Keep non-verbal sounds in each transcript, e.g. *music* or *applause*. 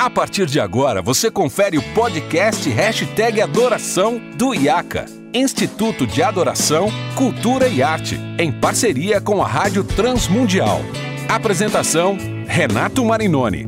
A partir de agora, você confere o podcast Hashtag Adoração do IACA, Instituto de Adoração, Cultura e Arte, em parceria com a Rádio Transmundial. Apresentação, Renato Marinoni.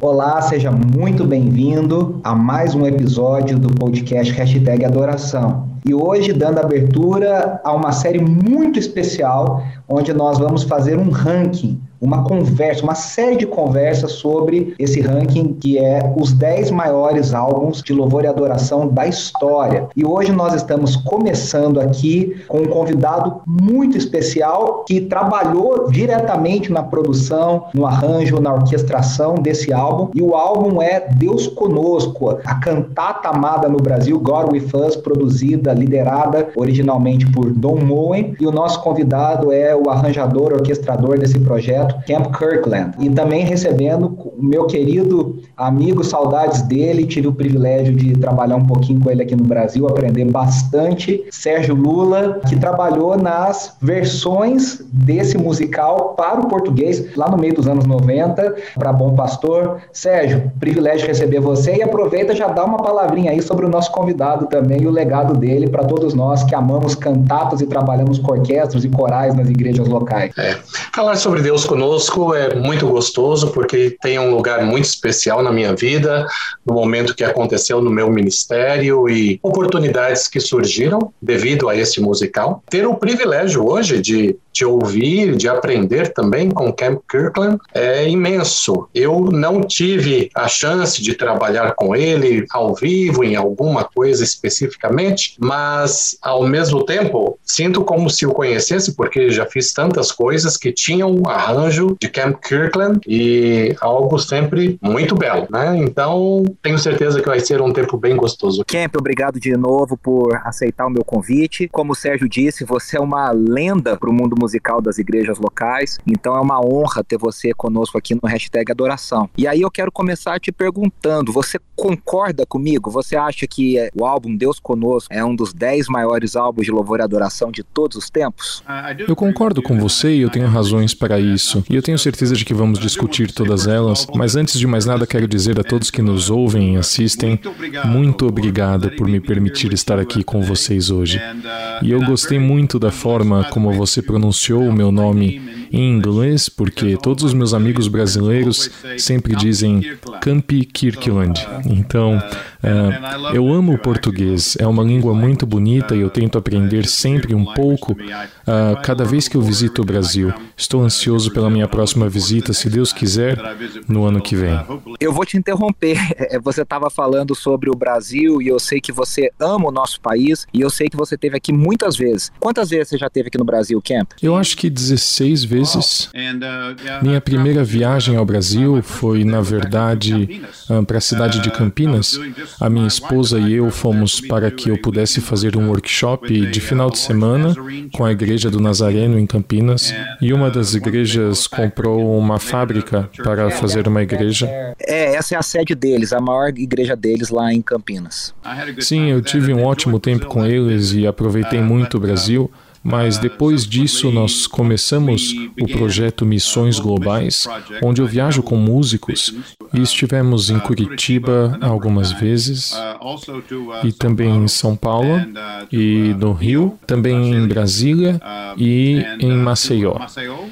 Olá, seja muito bem-vindo a mais um episódio do podcast Hashtag Adoração. E hoje, dando abertura a uma série muito especial, onde nós vamos fazer um ranking uma conversa, uma série de conversas sobre esse ranking que é os 10 maiores álbuns de louvor e adoração da história. E hoje nós estamos começando aqui com um convidado muito especial que trabalhou diretamente na produção, no arranjo, na orquestração desse álbum. E o álbum é Deus Conosco, a cantata amada no Brasil, God With Us, produzida, liderada originalmente por Don Moen. E o nosso convidado é o arranjador, orquestrador desse projeto, Camp Kirkland. E também recebendo meu querido amigo, saudades dele, tive o privilégio de trabalhar um pouquinho com ele aqui no Brasil, aprender bastante. Sérgio Lula, que trabalhou nas versões desse musical para o português lá no meio dos anos 90, para Bom Pastor. Sérgio, privilégio receber você e aproveita já dá uma palavrinha aí sobre o nosso convidado também e o legado dele para todos nós que amamos cantatas e trabalhamos com orquestras e corais nas igrejas locais. É. Falar sobre Deus conosco conosco é muito gostoso porque tem um lugar muito especial na minha vida, no momento que aconteceu no meu ministério e oportunidades que surgiram devido a este musical. Ter o privilégio hoje de de ouvir, de aprender também com Camp Kirkland é imenso. Eu não tive a chance de trabalhar com ele ao vivo em alguma coisa especificamente, mas ao mesmo tempo sinto como se o conhecesse porque já fiz tantas coisas que tinham um arranjo de Camp Kirkland e algo sempre muito belo, né? Então tenho certeza que vai ser um tempo bem gostoso. Camp, obrigado de novo por aceitar o meu convite. Como o Sérgio disse, você é uma lenda para o mundo musical das igrejas locais. Então é uma honra ter você conosco aqui no hashtag Adoração. E aí eu quero começar te perguntando: você concorda comigo? Você acha que o álbum Deus Conosco é um dos 10 maiores álbuns de louvor e adoração de todos os tempos? Eu concordo com você e eu tenho razões para isso. E eu tenho certeza de que vamos discutir todas elas. Mas antes de mais nada, quero dizer a todos que nos ouvem e assistem: muito obrigado por me permitir estar aqui com vocês hoje. E eu gostei muito da forma como você pronunciou pronunciou o meu nome em inglês, porque todos os meus amigos brasileiros sempre dizem Campi Kirkland. Então, uh, eu amo o português, é uma língua muito bonita e eu tento aprender sempre um pouco uh, cada vez que eu visito o Brasil. Estou ansioso pela minha próxima visita, se Deus quiser, no ano que vem. Eu vou te interromper. *laughs* Você estava falando sobre o Brasil e eu sei que você ama o nosso país e eu sei que você esteve aqui muitas vezes. Quantas vezes você já esteve aqui no Brasil, Camp? Eu acho que 16 vezes. Uh, Minha primeira viagem ao Brasil foi, na verdade, ah, para a cidade de uh, Campinas. A minha esposa e eu fomos para que eu pudesse fazer um workshop de final de semana com a Igreja do Nazareno em Campinas. E uma das igrejas comprou uma fábrica para fazer uma igreja. É, essa é a sede deles, a maior igreja deles lá em Campinas. Sim, eu tive um ótimo tempo com eles e aproveitei muito o Brasil. Mas depois disso, nós começamos o projeto Missões Globais, onde eu viajo com músicos e estivemos em Curitiba algumas vezes, e também em São Paulo, e no Rio, também em Brasília e em Maceió.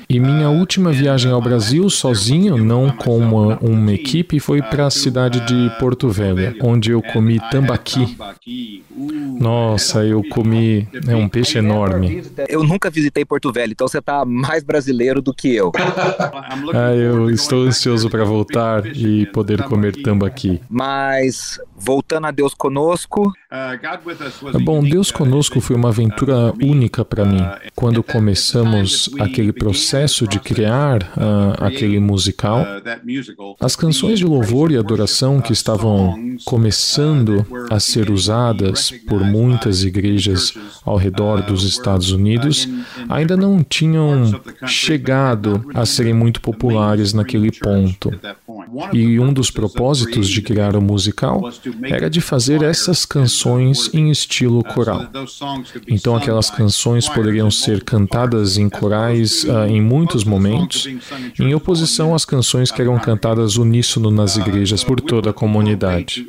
E minha última viagem ao Brasil sozinho, não com uma, uma equipe, foi para a cidade de Porto Velho, onde eu comi tambaqui. Nossa, eu comi é um peixe enorme. Eu nunca visitei Porto Velho, então você tá mais brasileiro do que eu. *laughs* ah, eu estou ansioso para voltar e poder comer tambaqui. Mas voltando a Deus conosco. Bom, Deus conosco foi uma aventura única para mim. Quando começamos aquele processo de criar uh, aquele musical, as canções de louvor e adoração que estavam começando a ser usadas por muitas igrejas ao redor dos Estados Estados Unidos ainda não tinham chegado a serem muito populares naquele ponto. E um dos propósitos de criar o musical era de fazer essas canções em estilo coral. Então, aquelas canções poderiam ser cantadas em corais uh, em muitos momentos, em oposição às canções que eram cantadas uníssono nas igrejas por toda a comunidade.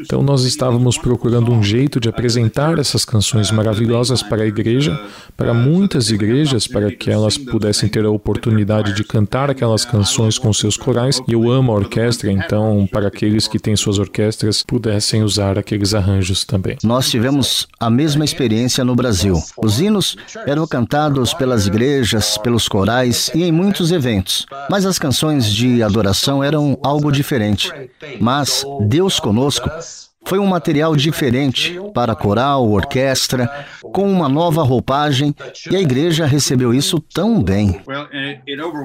Então, nós estávamos procurando um jeito de apresentar essas canções maravilhosas para a igreja, para muitas igrejas, para que elas pudessem ter a oportunidade de cantar aquelas canções com seus corais. E eu amo a orquestra, então, para aqueles que têm suas orquestras, pudessem usar aqueles arranjos também. Nós tivemos a mesma experiência no Brasil. Os hinos eram cantados pelas igrejas, pelos corais e em muitos eventos. Mas as canções de adoração eram algo diferente. Mas Deus conosco foi um material diferente para coral, orquestra, com uma nova roupagem, e a igreja recebeu isso tão bem.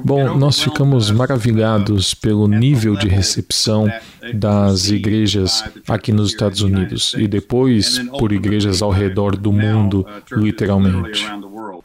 Bom, nós ficamos maravilhados pelo nível de recepção das igrejas aqui nos Estados Unidos e depois por igrejas ao redor do mundo, literalmente.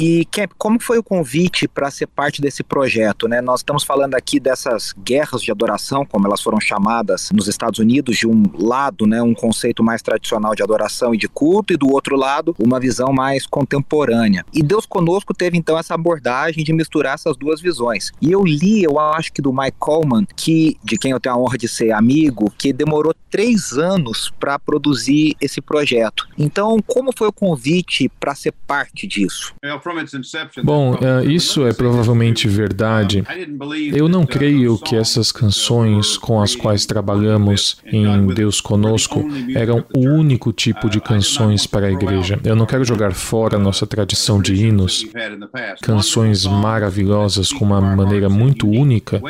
E Kemp, como foi o convite para ser parte desse projeto? Né? Nós estamos falando aqui dessas guerras de adoração, como elas foram chamadas nos Estados Unidos, de um lado, né, um conceito mais tradicional de adoração e de culto, e do outro lado, uma visão mais contemporânea. E Deus Conosco teve então essa abordagem de misturar essas duas visões. E eu li, eu acho que do Mike Coleman, que, de quem eu tenho a honra de ser amigo, que demorou três anos para produzir esse projeto. Então, como foi o convite para ser parte disso? Bom, é, isso é provavelmente verdade. Eu não creio que essas canções com as quais trabalhamos em Deus Conosco eram o único tipo de canções para a igreja. Eu não quero jogar fora nossa tradição de hinos, canções maravilhosas com uma maneira muito única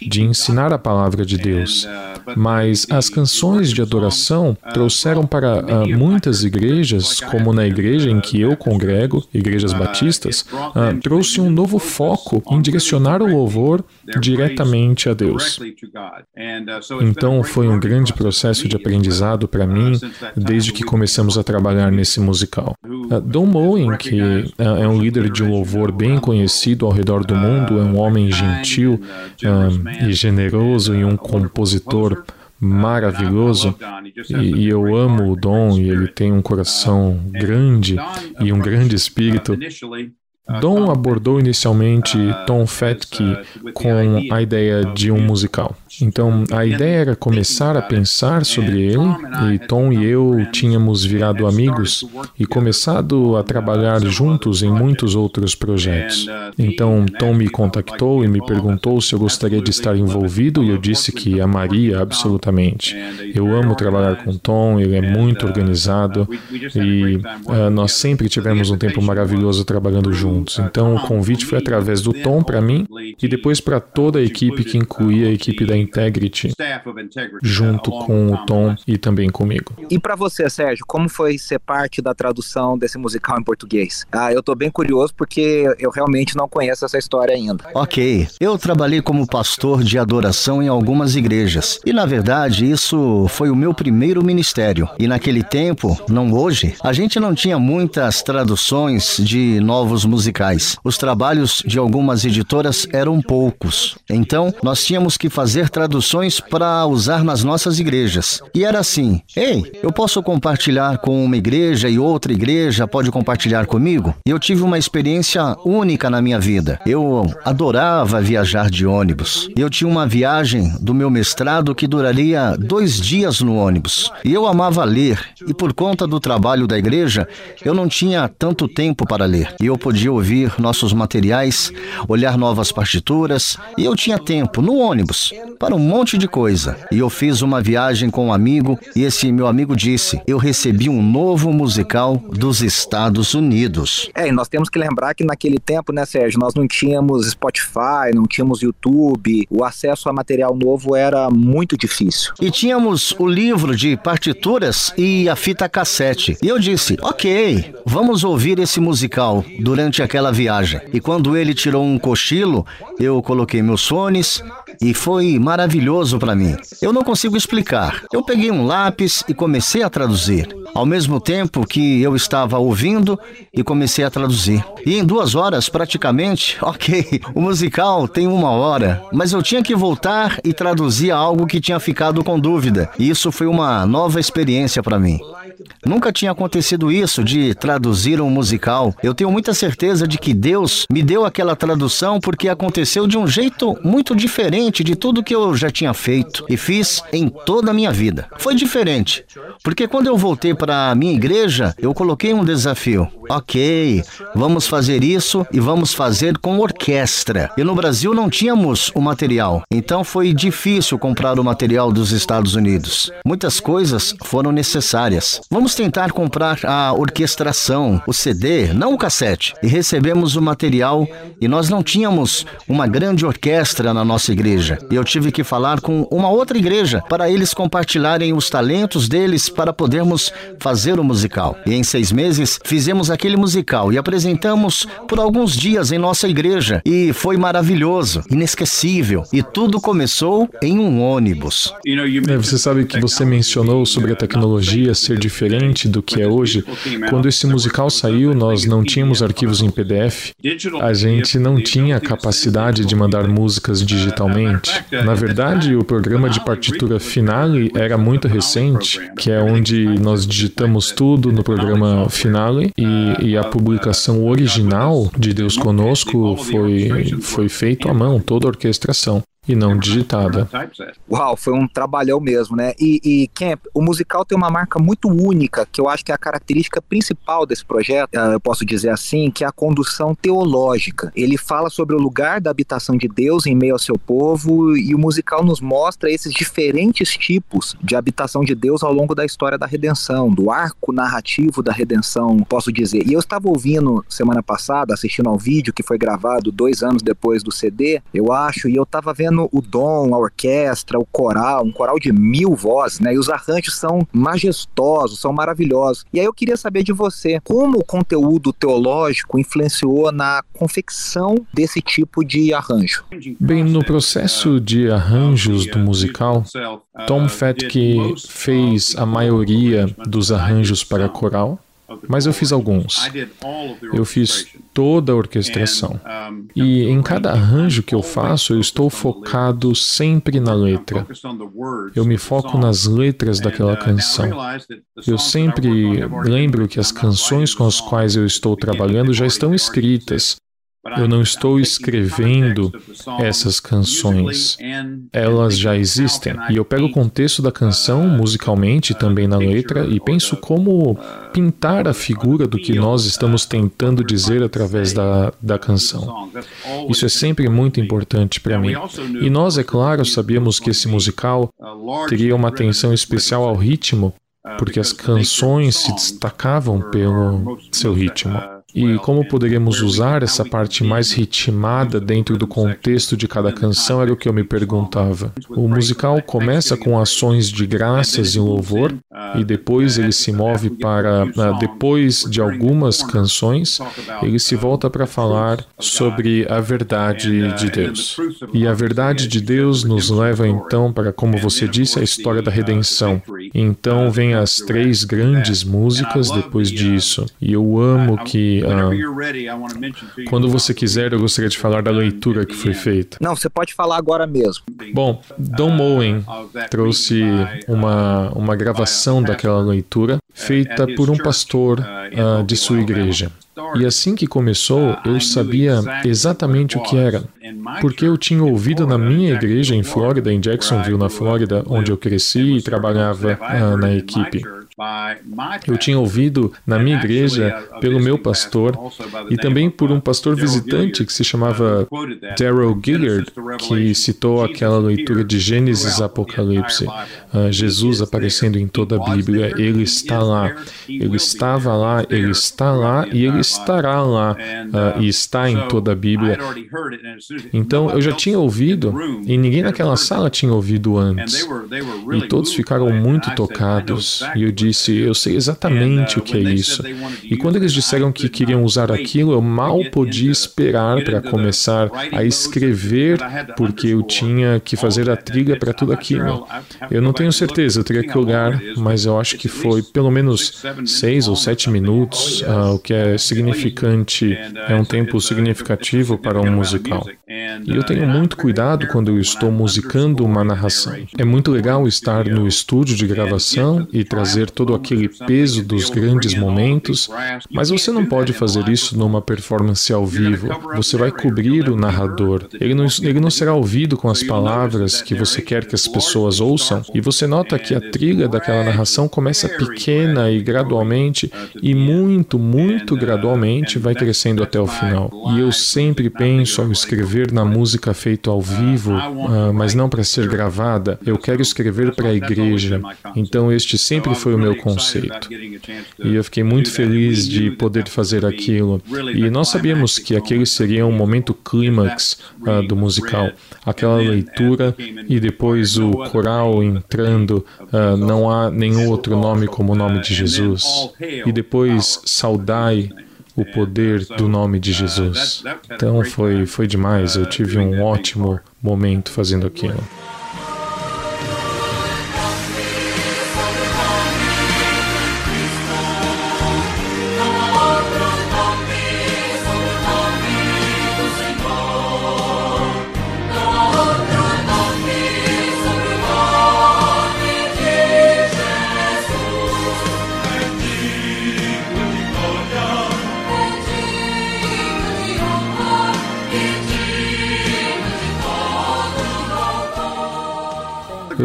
de ensinar a palavra de Deus. Mas as canções de adoração trouxeram para uh, muitas igrejas, como na igreja em que eu congrego, igrejas batistas, uh, trouxe um novo foco em direcionar o louvor diretamente a Deus. Então foi um grande processo de aprendizado para mim desde que começamos a trabalhar nesse musical. Uh, Don Moen, que uh, é um líder de louvor bem conhecido ao redor do mundo, é um homem gentil e generoso e um compositor maravilhoso e, e, eu amo o Dom e ele tem um coração grande e um grande espírito. Dom abordou inicialmente Tom Fetke com a ideia de um musical. Então, a ideia era começar a pensar sobre ele, e Tom e eu tínhamos virado amigos e começado a trabalhar juntos em muitos outros projetos. Então, Tom me contactou e me perguntou se eu gostaria de estar envolvido, e eu disse que amaria absolutamente. Eu amo trabalhar com Tom, ele é muito organizado e uh, nós sempre tivemos um tempo maravilhoso trabalhando juntos. Então, o convite foi através do Tom para mim e depois para toda a equipe que incluía a equipe da Integrity, junto com o Tom e também comigo. E para você, Sérgio, como foi ser parte da tradução desse musical em português? Ah, eu estou bem curioso porque eu realmente não conheço essa história ainda. Ok, eu trabalhei como pastor de adoração em algumas igrejas e na verdade isso foi o meu primeiro ministério. E naquele tempo, não hoje, a gente não tinha muitas traduções de novos musicais. Os trabalhos de algumas editoras eram poucos. Então, nós tínhamos que fazer traduções para usar nas nossas igrejas. E era assim: ei, eu posso compartilhar com uma igreja e outra igreja pode compartilhar comigo? E eu tive uma experiência única na minha vida. Eu adorava viajar de ônibus. Eu tinha uma viagem do meu mestrado que duraria dois dias no ônibus. E eu amava ler. E por conta do trabalho da igreja, eu não tinha tanto tempo para ler. E eu podia ouvir nossos materiais, olhar novas partituras. E eu tinha tempo no ônibus para um monte de coisa. E eu fiz uma viagem com um amigo e esse meu amigo disse: Eu recebi um novo musical dos Estados Unidos. É, e nós temos que lembrar que naquele tempo, né, Sérgio, nós não tínhamos Spotify, não tínhamos YouTube, o acesso a material novo era muito difícil. E tínhamos o livro de partituras e a fita cassete. E eu disse: Ok, vamos ouvir esse musical durante aquela viagem. E quando ele tirou um cochilo, eu coloquei meus fones e foi maravilhoso para mim. Eu não consigo explicar. Eu peguei um lápis e comecei a traduzir, ao mesmo tempo que eu estava ouvindo e comecei a traduzir. E em duas horas, praticamente, *laughs* ok, o musical tem uma hora, mas eu tinha que voltar e traduzir algo que tinha ficado com dúvida. E isso foi uma nova experiência para mim. Nunca tinha acontecido isso de traduzir um musical. Eu tenho muita certeza de que Deus me deu aquela tradução porque aconteceu de um jeito muito diferente de tudo que eu já tinha feito e fiz em toda a minha vida. Foi diferente, porque quando eu voltei para a minha igreja, eu coloquei um desafio. Ok, vamos fazer isso e vamos fazer com orquestra. E no Brasil não tínhamos o material, então foi difícil comprar o material dos Estados Unidos. Muitas coisas foram necessárias. Vamos tentar comprar a orquestração, o CD, não o cassete. E recebemos o material e nós não tínhamos uma grande orquestra na nossa igreja. E eu tive que falar com uma outra igreja para eles compartilharem os talentos deles para podermos fazer o musical. E em seis meses fizemos aquele musical e apresentamos por alguns dias em nossa igreja e foi maravilhoso, inesquecível. E tudo começou em um ônibus. É, você sabe que você mencionou sobre a tecnologia ser diferente do que é hoje. Quando esse musical saiu, nós não tínhamos arquivos em PDF. A gente não tinha a capacidade de mandar músicas digitalmente. Na verdade, o programa de partitura Finale era muito recente, que é onde nós digitamos tudo no programa Finale e e, a publicação original de Deus Conosco foi, foi feito à mão, toda a orquestração e não digitada. Uau, foi um trabalhão mesmo, né? E, e Camp, o musical tem uma marca muito única, que eu acho que é a característica principal desse projeto, eh, eu posso dizer assim, que é a condução teológica. Ele fala sobre o lugar da habitação de Deus em meio ao seu povo e o musical nos mostra esses diferentes tipos de habitação de Deus ao longo da história da redenção, do arco narrativo da redenção, posso dizer. E eu estava ouvindo semana passada, assistindo ao vídeo que foi gravado dois anos depois do CD, eu acho, e eu estava vendo o dom, a orquestra, o coral, um coral de mil vozes, né? E os arranjos são majestosos, são maravilhosos. E aí eu queria saber de você, como o conteúdo teológico influenciou na confecção desse tipo de arranjo? Bem, no processo de arranjos do musical, Tom Fetke fez a maioria dos arranjos para coral mas eu fiz alguns. Eu fiz toda a orquestração. E em cada arranjo que eu faço, eu estou focado sempre na letra. Eu me foco nas letras daquela canção. Eu sempre lembro que as canções com as quais eu estou trabalhando já estão escritas. Eu não estou escrevendo essas canções. Elas já existem. E eu pego o contexto da canção musicalmente, também na letra, e penso como pintar a figura do que nós estamos tentando dizer através da, da canção. Isso é sempre muito importante para mim. E nós, é claro, sabíamos que esse musical teria uma atenção especial ao ritmo, porque as canções se destacavam pelo seu ritmo. E como poderíamos usar essa parte mais ritmada dentro do contexto de cada canção era o que eu me perguntava. O musical começa com ações de graças e louvor, e depois ele se move para, ah, depois de algumas canções, ele se volta para falar sobre a verdade de Deus. E a verdade de Deus nos leva então para, como você disse, a história da redenção. Então vem as três grandes músicas depois disso. E eu amo que ah, quando você quiser, eu gostaria de falar da leitura que foi feita. Não, você pode falar agora mesmo. Bom, Don Moen trouxe uma, uma gravação daquela leitura feita por um pastor uh, de sua igreja. E assim que começou, eu sabia exatamente o que era, porque eu tinha ouvido na minha igreja em Flórida, em Jacksonville, na Flórida, onde eu cresci e trabalhava uh, na equipe. Eu tinha ouvido na minha igreja pelo meu pastor e também por um pastor visitante que se chamava Daryl Gillard, que citou aquela leitura de Gênesis Apocalipse. Uh, Jesus aparecendo em toda a Bíblia, ele está lá, ele estava lá, ele está lá e ele estará lá uh, e está em toda a Bíblia. Então eu já tinha ouvido e ninguém naquela sala tinha ouvido antes. E todos ficaram muito tocados. E eu disse, disse: Eu sei exatamente o que é isso. E quando eles disseram que queriam usar aquilo, eu mal podia esperar para começar a escrever, porque eu tinha que fazer a trilha para tudo aquilo. Eu não tenho certeza, eu teria que olhar, mas eu acho que foi pelo menos seis ou sete minutos, uh, o que é significante, é um tempo significativo para um musical. E eu tenho muito cuidado quando eu estou musicando uma narração. É muito legal estar no estúdio de gravação e trazer todo aquele peso dos grandes momentos, mas você não pode fazer isso numa performance ao vivo. Você vai cobrir o narrador. Ele não, ele não será ouvido com as palavras que você quer que as pessoas ouçam, e você nota que a trilha daquela narração começa pequena e gradualmente, e muito, muito gradualmente vai crescendo até o final. E eu sempre penso ao escrever na música feita ao vivo, uh, mas não para ser gravada, eu quero escrever para a igreja. Então, este sempre foi o meu conceito. E eu fiquei muito feliz de poder fazer aquilo. E nós sabíamos que aquele seria um momento clímax uh, do musical. Aquela leitura e depois o coral entrando, uh, não há nenhum outro nome como o nome de Jesus. E depois, saudai o poder do nome de Jesus. Então foi, foi demais, eu tive um ótimo momento fazendo aquilo.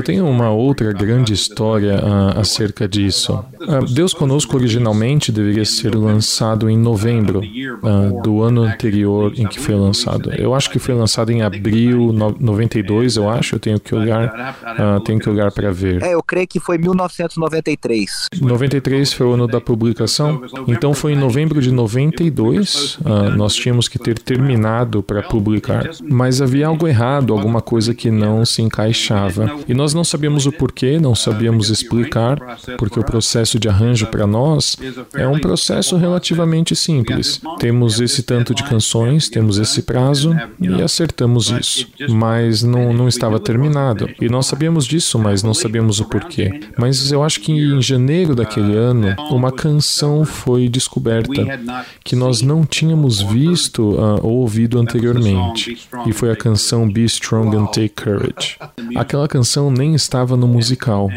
Tenho uma outra grande história uh, acerca disso. Uh, Deus Conosco originalmente deveria ser lançado em novembro uh, do ano anterior em que foi lançado. Eu acho que foi lançado em abril no 92, eu acho. Eu tenho que olhar, tenho que olhar para ver. É, eu creio que foi 1993. 93 foi o ano da publicação. Então foi em novembro de 92. nós tínhamos que ter terminado para publicar, mas havia algo errado, alguma coisa que não se encaixava. E nós nós não sabíamos o porquê, não sabíamos explicar, porque o processo de arranjo para nós é um processo relativamente simples. Temos esse tanto de canções, temos esse prazo e acertamos isso. Mas não, não estava terminado. E nós sabíamos disso, mas não sabíamos o porquê. Mas eu acho que em janeiro daquele ano, uma canção foi descoberta que nós não tínhamos visto uh, ou ouvido anteriormente. E foi a canção Be Strong and Take Courage. Aquela canção nem estava no musical.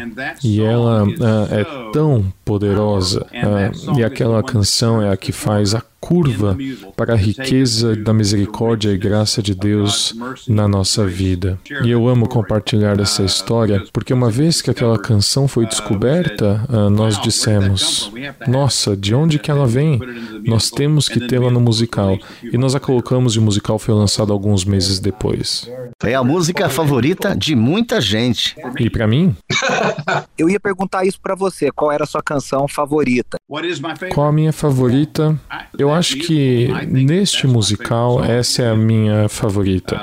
E ela uh, é tão poderosa. Uh, e aquela canção é a que faz a curva para a riqueza da misericórdia e graça de Deus na nossa vida. E eu amo compartilhar essa história porque uma vez que aquela canção foi descoberta, uh, nós dissemos: Nossa, de onde que ela vem? Nós temos que tê-la no musical. E nós a colocamos e o musical foi lançado alguns meses depois. É a música favorita de muita gente. E para mim? Eu ia perguntar isso para você. Qual era a sua canção favorita? Qual a minha favorita? Eu acho que neste musical essa é a minha favorita.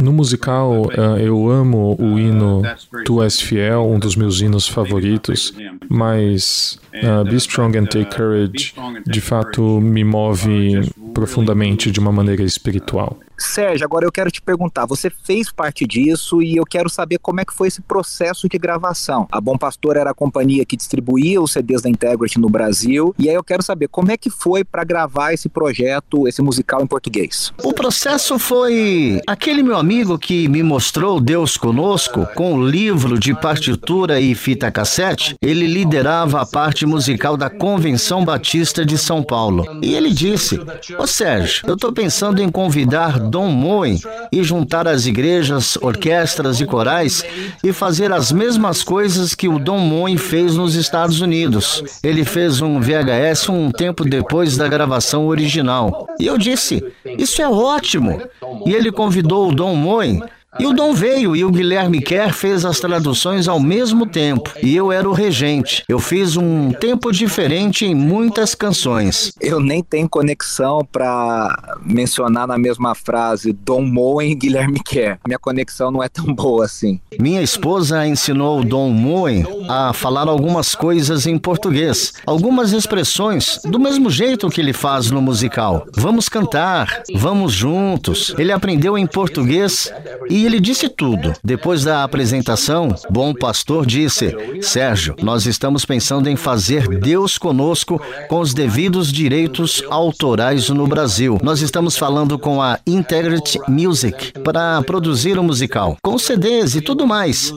No musical uh, eu amo o hino Tu és fiel, um dos meus hinos favoritos, mas uh, Be Strong and Take Courage de fato me move profundamente de uma maneira espiritual. Sérgio, agora eu quero te perguntar, você fez parte disso e eu quero saber como é que foi esse processo de gravação. A Bom Pastor era a companhia que distribuía os CDs da Integrity no Brasil, e aí eu quero saber como é que foi para gravar esse projeto, esse musical em português. O processo foi aquele meu amigo que me mostrou Deus conosco com o livro de partitura e fita cassete, ele liderava a parte musical da Convenção Batista de São Paulo. E ele disse: "Ô Sérgio, eu estou pensando em convidar Dom Moen e juntar as igrejas, orquestras e corais e fazer as mesmas coisas que o Dom Moen fez nos Estados Unidos. Ele fez um VHS um tempo depois da gravação original. E eu disse: Isso é ótimo! E ele convidou o Dom Moen E o Dom veio e o Guilherme Kerr fez as traduções ao mesmo tempo. E eu era o regente. Eu fiz um tempo diferente em muitas canções. Eu nem tenho conexão para mencionar na mesma frase Dom Moen e Guilherme Kerr. Minha conexão não é tão boa assim. Minha esposa ensinou o Dom Moen a falar algumas coisas em português, algumas expressões, do mesmo jeito que ele faz no musical. Vamos cantar, vamos juntos. Ele aprendeu em português e ele disse tudo. Depois da apresentação, Bom Pastor disse: Sérgio, nós estamos pensando em fazer Deus conosco com os devidos direitos autorais no Brasil. Nós estamos falando com a Integrity Music para produzir o um musical, com CDs e tudo mais.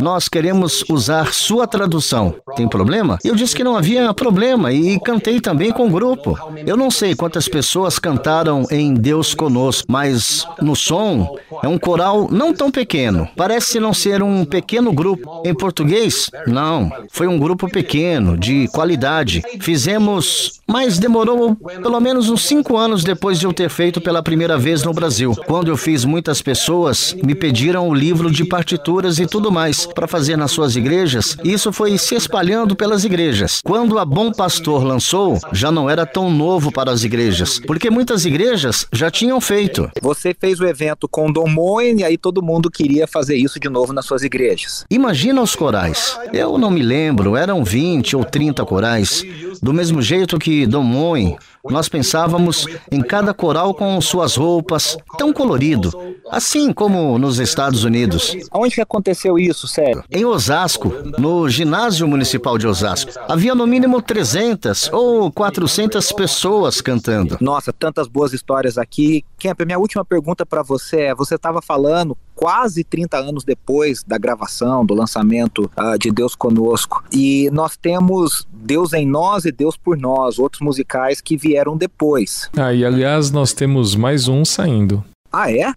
Nós queremos usar sua tradução. Tem problema? Eu disse que não havia problema e cantei também com o grupo. Eu não sei quantas pessoas cantaram em Deus Conosco, mas no som é um coral não tão pequeno. Parece não ser um pequeno grupo. Em português, não. Foi um grupo pequeno, de qualidade. Fizemos, mas demorou pelo menos uns cinco anos depois de eu ter feito pela primeira vez no Brasil. Quando eu fiz, muitas pessoas me pediram o livro de partituras e tudo mais para fazer nas suas igrejas. E isso foi se espalhando pelas igrejas. Quando a Bom Pastor lançou, já não era tão novo para as igrejas, porque muitas igrejas já tinham feito. Você fez o evento com Dom Moen e aí todo mundo queria fazer isso de novo nas suas igrejas. Imagina os corais. Eu não me lembro, eram 20 ou 30 corais. Do mesmo jeito que Dom Moen nós pensávamos em cada coral com suas roupas, tão colorido, assim como nos Estados Unidos. Onde que aconteceu isso, sério? Em Osasco, no ginásio municipal de Osasco. Havia no mínimo 300 ou 400 pessoas cantando. Nossa, tantas boas histórias aqui. Kemp, minha última pergunta para você é: você estava falando quase 30 anos depois da gravação, do lançamento uh, de Deus Conosco. E nós temos Deus em Nós e Deus por Nós, outros musicais que vieram depois. Ah, e aliás, nós temos mais um saindo. Ah, é?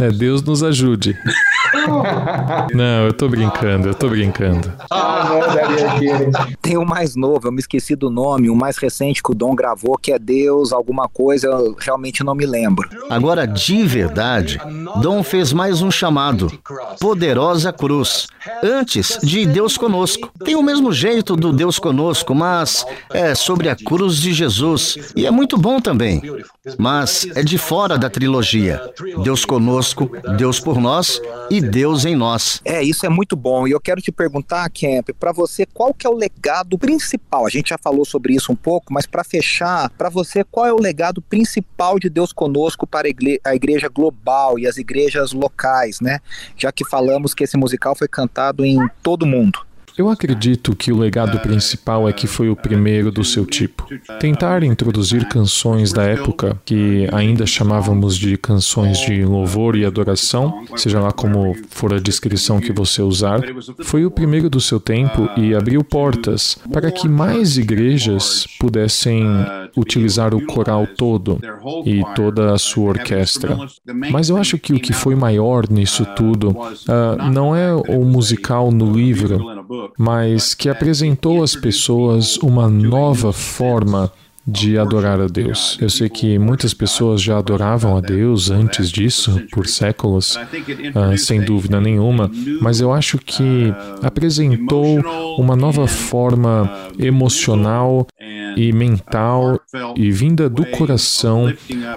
É, Deus nos ajude. *laughs* Não, eu tô brincando, eu tô brincando. Tem o mais novo, eu me esqueci do nome, o mais recente que o Dom gravou, que é Deus, alguma coisa, eu realmente não me lembro. Agora, de verdade, Dom fez mais um chamado, Poderosa Cruz, antes de Deus Conosco. Tem o mesmo jeito do Deus Conosco, mas é sobre a cruz de Jesus, e é muito bom também. Mas é de fora da trilogia. Deus conosco, Deus por nós e Deus em nós. É, isso é muito bom. E eu quero te perguntar, Kemp, para você, qual que é o legado principal? A gente já falou sobre isso um pouco, mas para fechar, para você, qual é o legado principal de Deus conosco para a igreja global e as igrejas locais, né? Já que falamos que esse musical foi cantado em todo o mundo. Eu acredito que o legado principal é que foi o primeiro do seu tipo. Tentar introduzir canções da época, que ainda chamávamos de canções de louvor e adoração, seja lá como for a descrição que você usar, foi o primeiro do seu tempo e abriu portas para que mais igrejas pudessem utilizar o coral todo e toda a sua orquestra. Mas eu acho que o que foi maior nisso tudo uh, não é o musical no livro, mas que apresentou às pessoas uma nova forma de adorar a Deus. Eu sei que muitas pessoas já adoravam a Deus antes disso, por séculos, uh, sem dúvida nenhuma, mas eu acho que apresentou uma nova forma emocional e mental e vinda do coração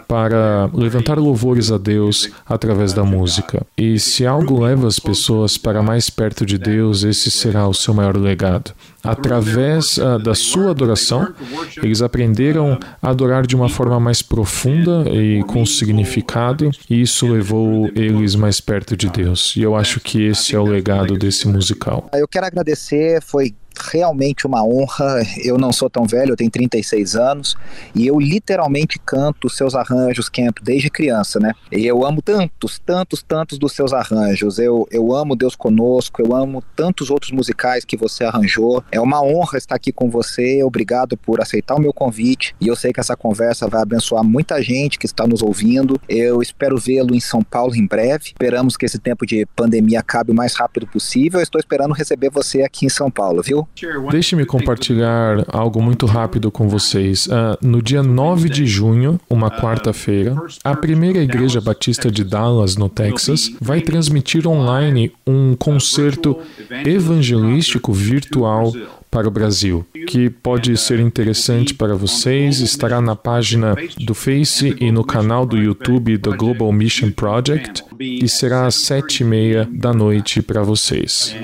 para levantar louvores a Deus através da música. E se algo leva as pessoas para mais perto de Deus, esse será o seu maior legado. Através uh, da sua adoração, eles aprenderam a adorar de uma forma mais profunda e com significado, e isso levou eles mais perto de Deus. E eu acho que esse é o legado desse musical. Eu quero agradecer, foi realmente uma honra. Eu não sou tão velho, eu tenho 36 anos e eu literalmente canto seus arranjos, Camp, desde criança, né? E eu amo tantos, tantos, tantos dos seus arranjos. Eu, eu amo Deus Conosco, eu amo tantos outros musicais que você arranjou. É uma honra estar aqui com você. Obrigado por aceitar o meu convite e eu sei que essa conversa vai abençoar muita gente que está nos ouvindo. Eu espero vê-lo em São Paulo em breve. Esperamos que esse tempo de pandemia acabe o mais rápido possível. Eu estou esperando receber você aqui em São Paulo, viu? Deixe-me compartilhar algo muito rápido com vocês. Uh, no dia 9 de junho, uma quarta-feira, a primeira Igreja Batista de Dallas, no Texas, vai transmitir online um concerto evangelístico virtual para o Brasil, que pode ser interessante para vocês. Estará na página do Face e no canal do YouTube do Global Mission Project e será às sete e meia da noite para vocês.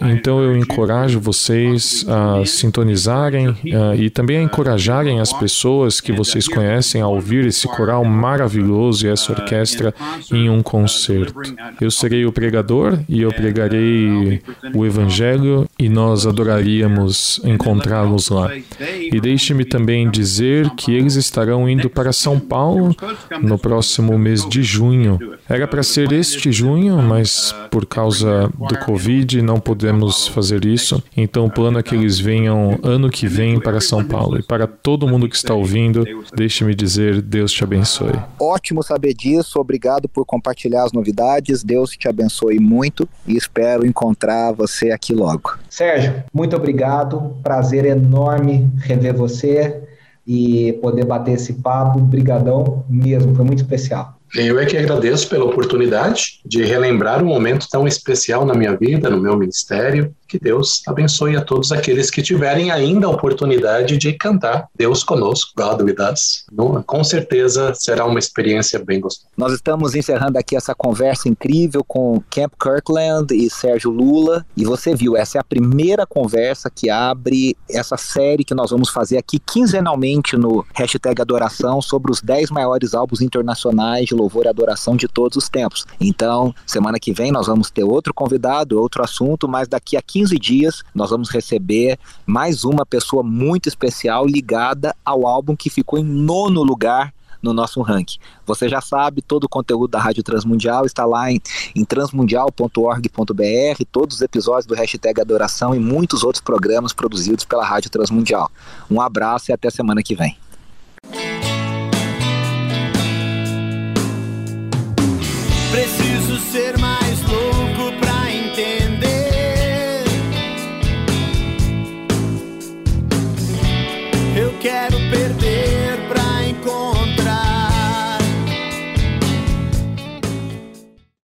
Então eu encorajo vocês a sintonizarem uh, e também a encorajarem as pessoas que vocês conhecem a ouvir esse coral maravilhoso e essa orquestra em um concerto. Eu serei o pregador e eu pregarei o Evangelho e nós adoraríamos encontrá-los lá. E deixe-me também dizer que eles estarão indo para São Paulo no próximo mês de junho. Era para ser ser este junho, mas por causa do Covid não podemos fazer isso. Então o plano é que eles venham ano que vem para São Paulo. E para todo mundo que está ouvindo, deixe-me dizer: Deus te abençoe. Ótimo saber disso. Obrigado por compartilhar as novidades. Deus te abençoe muito e espero encontrar você aqui logo. Sérgio, muito obrigado. Prazer enorme rever você e poder bater esse papo. Brigadão mesmo, foi muito especial. Eu é que agradeço pela oportunidade de relembrar um momento tão especial na minha vida, no meu ministério, que Deus abençoe a todos aqueles que tiverem ainda a oportunidade de cantar Deus conosco, God with us. Com certeza será uma experiência bem gostosa. Nós estamos encerrando aqui essa conversa incrível com Camp Kirkland e Sérgio Lula. E você viu, essa é a primeira conversa que abre essa série que nós vamos fazer aqui quinzenalmente no hashtag Adoração sobre os 10 maiores álbuns internacionais de louvor e adoração de todos os tempos. Então, semana que vem nós vamos ter outro convidado, outro assunto, mas daqui a 15 15 dias, nós vamos receber mais uma pessoa muito especial ligada ao álbum que ficou em nono lugar no nosso ranking. Você já sabe, todo o conteúdo da Rádio Transmundial está lá em, em transmundial.org.br, todos os episódios do hashtag Adoração e muitos outros programas produzidos pela Rádio Transmundial. Um abraço e até semana que vem.